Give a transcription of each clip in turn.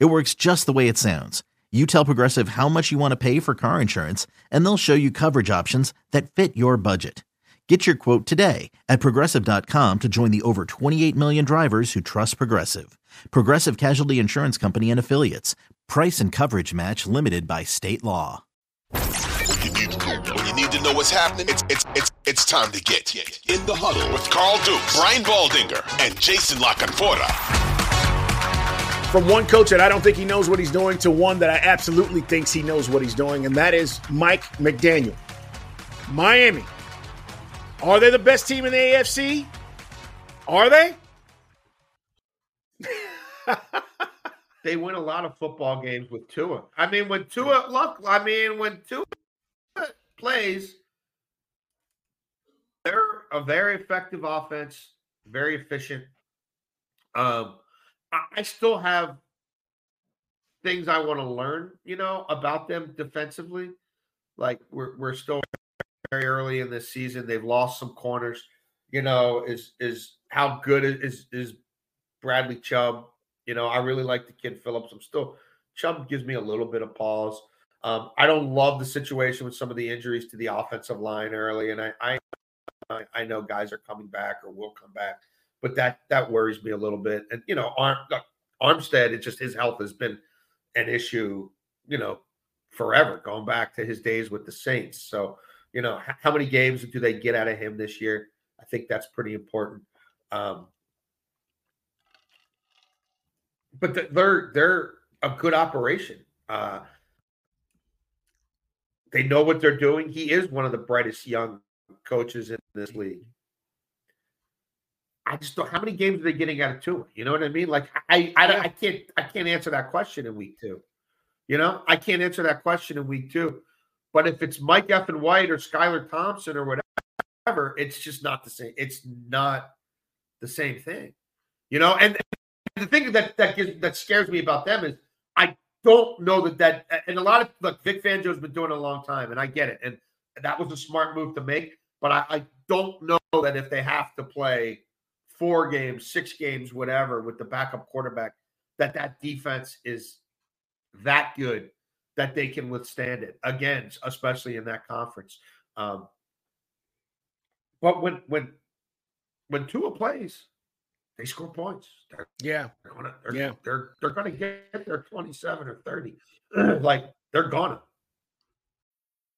It works just the way it sounds. You tell Progressive how much you want to pay for car insurance, and they'll show you coverage options that fit your budget. Get your quote today at progressive.com to join the over 28 million drivers who trust Progressive. Progressive Casualty Insurance Company and Affiliates. Price and coverage match limited by state law. When you need to know, what's happening, it's it's it's it's time to get in the huddle with Carl Dukes, Brian Baldinger, and Jason La Canfora. From one coach that I don't think he knows what he's doing to one that I absolutely thinks he knows what he's doing, and that is Mike McDaniel. Miami. Are they the best team in the AFC? Are they? they win a lot of football games with Tua. I mean, when Tua look, I mean, when Tua plays, they're a very effective offense, very efficient. Um, I, still have things I want to learn, you know, about them defensively. Like we're we're still very early in this season. They've lost some corners. You know, is is how good is is Bradley Chubb? You know, I really like the kid Phillips. I'm still Chubb gives me a little bit of pause. Um, I don't love the situation with some of the injuries to the offensive line early, and I I, I know guys are coming back or will come back, but that that worries me a little bit. And you know, Arm, Armstead, it's just his health has been an issue. You know, forever going back to his days with the Saints. So you know, how many games do they get out of him this year? I think that's pretty important. Um, but they're they're a good operation. Uh, they know what they're doing. He is one of the brightest young coaches in this league. I just don't. How many games are they getting out of Tua? You know what I mean? Like I, I, I can't, I can't answer that question in week two. You know, I can't answer that question in week two. But if it's Mike F and White or Skylar Thompson or whatever, it's just not the same. It's not the same thing. You know, and the thing that that gives, that scares me about them is I don't know that that and a lot of look Vic Fangio's been doing it a long time and I get it and that was a smart move to make but I, I don't know that if they have to play four games six games whatever with the backup quarterback that that defense is that good that they can withstand it again especially in that conference um, but when when when Tua plays they score points. They're, yeah, they're gonna, they're, yeah, they're they're gonna get their twenty-seven or thirty. like they're gonna.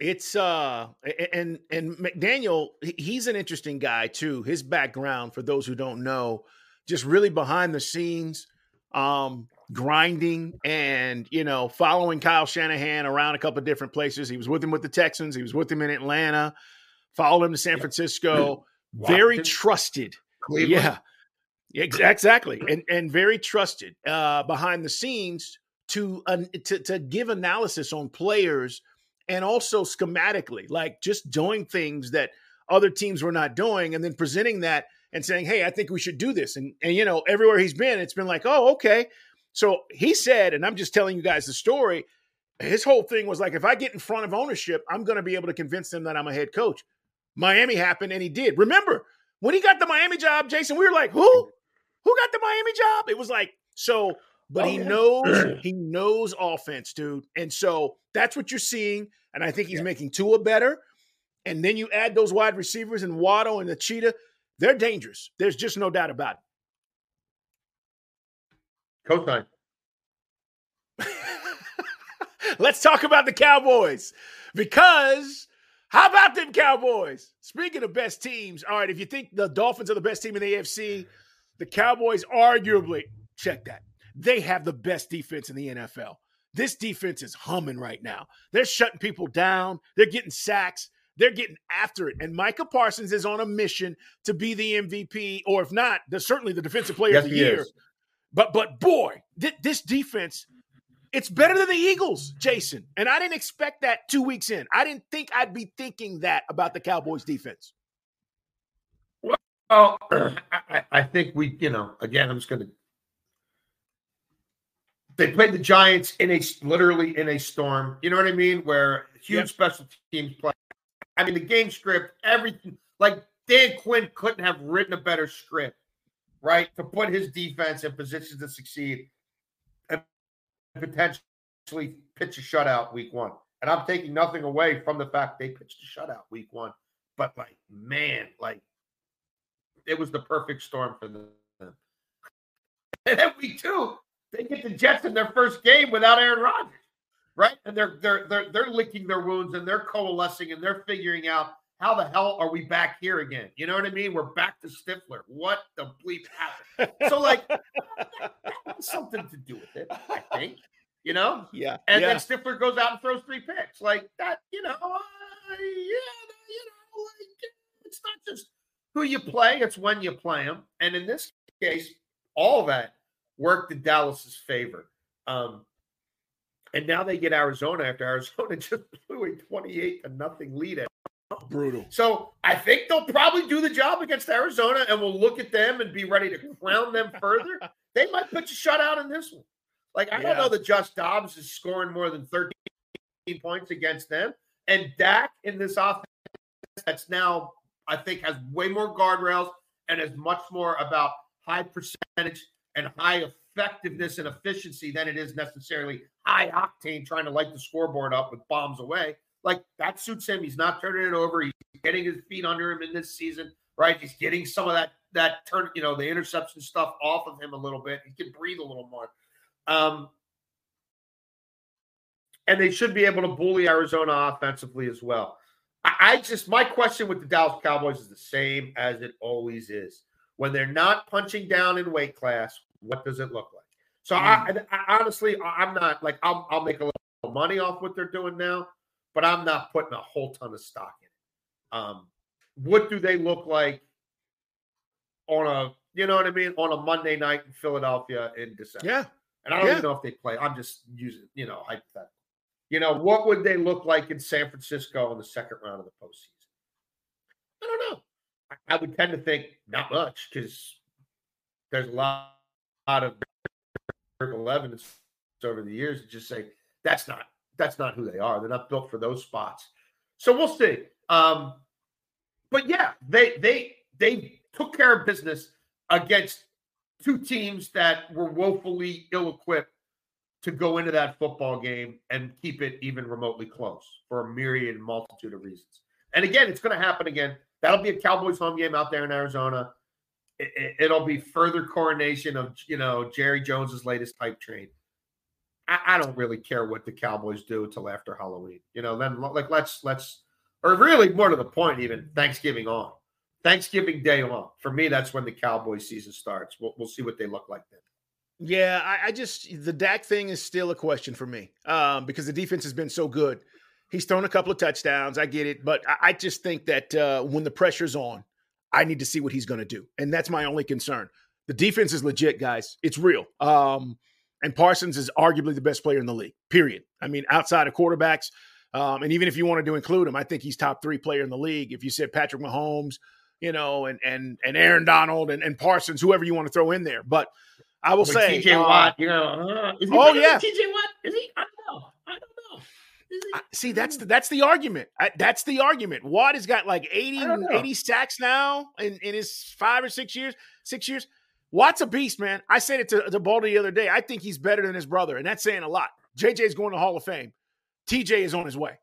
It's uh and and McDaniel, he's an interesting guy too. His background, for those who don't know, just really behind the scenes. Um, grinding and you know following Kyle Shanahan around a couple of different places. He was with him with the Texans. He was with him in Atlanta. Followed him to San Francisco. Very trusted. Cleveland. Yeah, exactly, and and very trusted uh, behind the scenes to, uh, to to give analysis on players and also schematically, like just doing things that other teams were not doing, and then presenting that and saying, "Hey, I think we should do this." And and you know, everywhere he's been, it's been like, "Oh, okay." So he said, and I'm just telling you guys the story. His whole thing was like, if I get in front of ownership, I'm going to be able to convince them that I'm a head coach. Miami happened, and he did. Remember when he got the Miami job, Jason? We were like, "Who? Who got the Miami job?" It was like so. But oh, he yeah. knows he knows offense, dude, and so that's what you're seeing. And I think he's yeah. making Tua better. And then you add those wide receivers and Waddle and the Cheetah, they're dangerous. There's just no doubt about it. Cosign. Let's talk about the Cowboys because how about them Cowboys? Speaking of best teams, all right, if you think the Dolphins are the best team in the AFC, the Cowboys arguably, check that. They have the best defense in the NFL. This defense is humming right now. They're shutting people down, they're getting sacks. They're getting after it. And Micah Parsons is on a mission to be the MVP, or if not, the, certainly the defensive player yes, of the year. Is. But but boy, th- this defense, it's better than the Eagles, Jason. And I didn't expect that two weeks in. I didn't think I'd be thinking that about the Cowboys defense. Well, I, I think we, you know, again, I'm just going to. They played the Giants in a literally in a storm. You know what I mean? Where huge yep. special teams play I mean, the game script, everything. Like Dan Quinn couldn't have written a better script, right, to put his defense in positions to succeed and potentially pitch a shutout week one. And I'm taking nothing away from the fact they pitched a shutout week one, but like, man, like it was the perfect storm for them. And then week two, they get the Jets in their first game without Aaron Rodgers right? And they're they're they're they're licking their wounds and they're coalescing and they're figuring out how the hell are we back here again? You know what I mean? We're back to Stifler. What the bleep happened? so like something to do with it, I think. You know? Yeah. And yeah. then Stifler goes out and throws three picks. Like that, you know, uh, yeah, you know, like it's not just who you play, it's when you play them. And in this case, all that worked in Dallas's favor. Um, and now they get Arizona after Arizona just blew a 28 to nothing lead at brutal. So I think they'll probably do the job against Arizona and we'll look at them and be ready to crown them further. They might put a shutout in this one. Like, I yeah. don't know that Josh Dobbs is scoring more than 13 points against them. And Dak in this offense that's now, I think, has way more guardrails and is much more about high percentage and high effectiveness and efficiency than it is necessarily high octane trying to light the scoreboard up with bombs away. Like that suits him. He's not turning it over. He's getting his feet under him in this season, right? He's getting some of that that turn, you know, the interception stuff off of him a little bit. He can breathe a little more. Um, and they should be able to bully Arizona offensively as well. I, I just my question with the Dallas Cowboys is the same as it always is. When they're not punching down in weight class, what does it look like? So mm. I, I, honestly, I'm not like I'll, I'll make a little money off what they're doing now, but I'm not putting a whole ton of stock in it. Um, what do they look like on a you know what I mean on a Monday night in Philadelphia in December? Yeah, and I don't yeah. even know if they play. I'm just using you know hypothetical. You know what would they look like in San Francisco in the second round of the postseason? I don't know. I, I would tend to think not much because there's a lot of 11 over the years and just say that's not that's not who they are. They're not built for those spots. So we'll see. Um, but yeah, they they they took care of business against two teams that were woefully ill-equipped to go into that football game and keep it even remotely close for a myriad multitude of reasons. And again, it's going to happen again. That'll be a Cowboys home game out there in Arizona it, will be further coronation of you know Jerry Jones's latest hype train. I, I, don't really care what the Cowboys do until after Halloween. You know, then like let's let's or really more to the point, even Thanksgiving on. Thanksgiving Day on. For me, that's when the Cowboy season starts. We'll, we'll see what they look like then. Yeah, I, I, just the Dak thing is still a question for me um, because the defense has been so good. He's thrown a couple of touchdowns. I get it, but I, I just think that uh, when the pressure's on, I need to see what he's going to do, and that's my only concern. The defense is legit, guys. It's real. Um, and Parsons is arguably the best player in the league. Period. I mean, outside of quarterbacks, um, and even if you wanted to include him, I think he's top three player in the league. If you said Patrick Mahomes, you know, and and and Aaron Donald and, and Parsons, whoever you want to throw in there, but I will say TJ uh, Watt. You know, uh, is he oh yeah, TJ Watt. Is he? I don't know. I don't know. I, see, that's the, that's the argument. I, that's the argument. Watt has got like 80, 80 sacks now in, in his five or six years. Six years. Watt's a beast, man. I said it to, to Baldy the other day. I think he's better than his brother, and that's saying a lot. JJ is going to Hall of Fame. TJ is on his way.